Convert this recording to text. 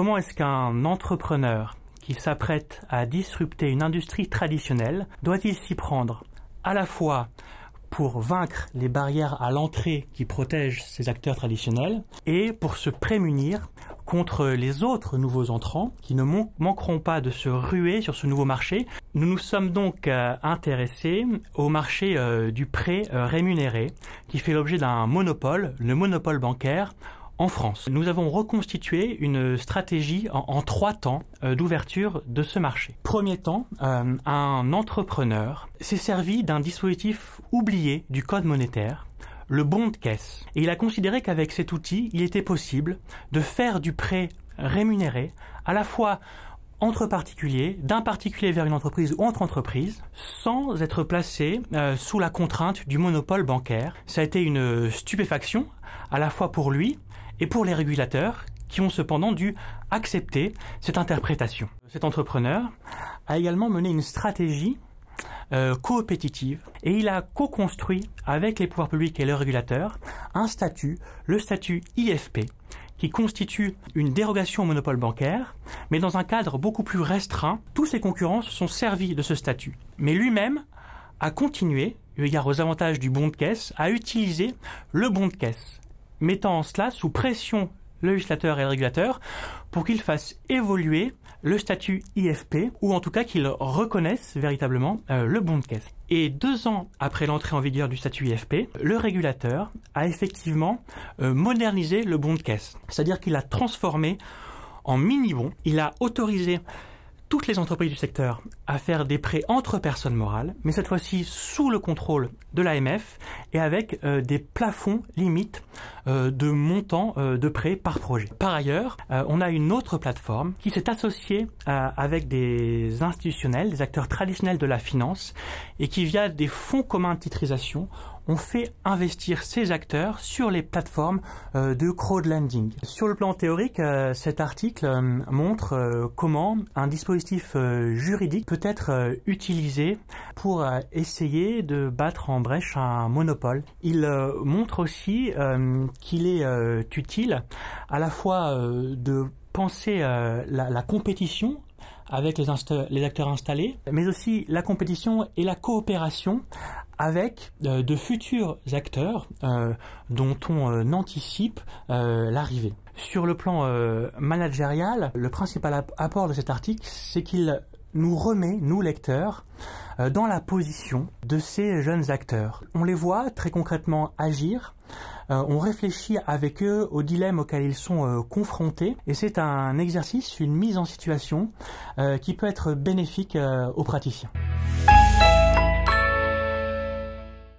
comment est-ce qu'un entrepreneur qui s'apprête à disrupter une industrie traditionnelle doit-il s'y prendre à la fois pour vaincre les barrières à l'entrée qui protègent ces acteurs traditionnels et pour se prémunir contre les autres nouveaux entrants qui ne manqueront pas de se ruer sur ce nouveau marché? Nous nous sommes donc euh, intéressés au marché euh, du prêt euh, rémunéré qui fait l'objet d'un monopole, le monopole bancaire en France. Nous avons reconstitué une stratégie en, trois temps euh, d'ouverture de ce marché. Premier temps, euh, un entrepreneur s'est servi d'un dispositif oublié du code monétaire, le bon de caisse. Et il a considéré qu'avec cet outil, il était possible de faire du prêt rémunéré à la fois entre particuliers, d'un particulier vers une entreprise ou entre entreprises, sans être placé euh, sous la contrainte du monopole bancaire. Ça a été une stupéfaction, à la fois pour lui, et pour les régulateurs qui ont cependant dû accepter cette interprétation. Cet entrepreneur a également mené une stratégie euh, coopétitive et il a co-construit avec les pouvoirs publics et les régulateurs un statut, le statut IFP, qui constitue une dérogation au monopole bancaire, mais dans un cadre beaucoup plus restreint. Tous ses concurrents se sont servis de ce statut. Mais lui-même a continué, eu égard aux avantages du bon de caisse, à utiliser le bon de caisse mettant en cela sous pression le législateur et le régulateur pour qu'ils fassent évoluer le statut IFP ou en tout cas qu'ils reconnaissent véritablement euh, le bon de caisse. Et deux ans après l'entrée en vigueur du statut IFP, le régulateur a effectivement euh, modernisé le bon de caisse, c'est-à-dire qu'il a transformé en mini-bon, il a autorisé toutes les entreprises du secteur à faire des prêts entre personnes morales, mais cette fois-ci sous le contrôle de l'AMF et avec euh, des plafonds limites euh, de montants euh, de prêts par projet. Par ailleurs, on a une autre plateforme qui s'est associée avec des institutionnels, des acteurs traditionnels de la finance et qui via des fonds communs de titrisation on fait investir ces acteurs sur les plateformes euh, de crowdlending. Sur le plan théorique, euh, cet article euh, montre comment un dispositif juridique peut être utilisé pour essayer de battre en brèche un monopole. Il montre aussi qu'il est utile à la fois de penser la, compétition avec les, les, acteurs installés, mais aussi la compétition et la coopération avec euh, de futurs acteurs euh, dont on euh, anticipe l'arrivée. Sur le plan managérial, le principal apport de cet article, c'est qu'il nous remet, nous lecteurs, dans la position de ces jeunes acteurs. On les voit très concrètement agir, on réfléchit avec eux aux dilemmes auxquels ils sont confrontés, et c'est un exercice, une mise en situation qui peut être bénéfique aux praticiens.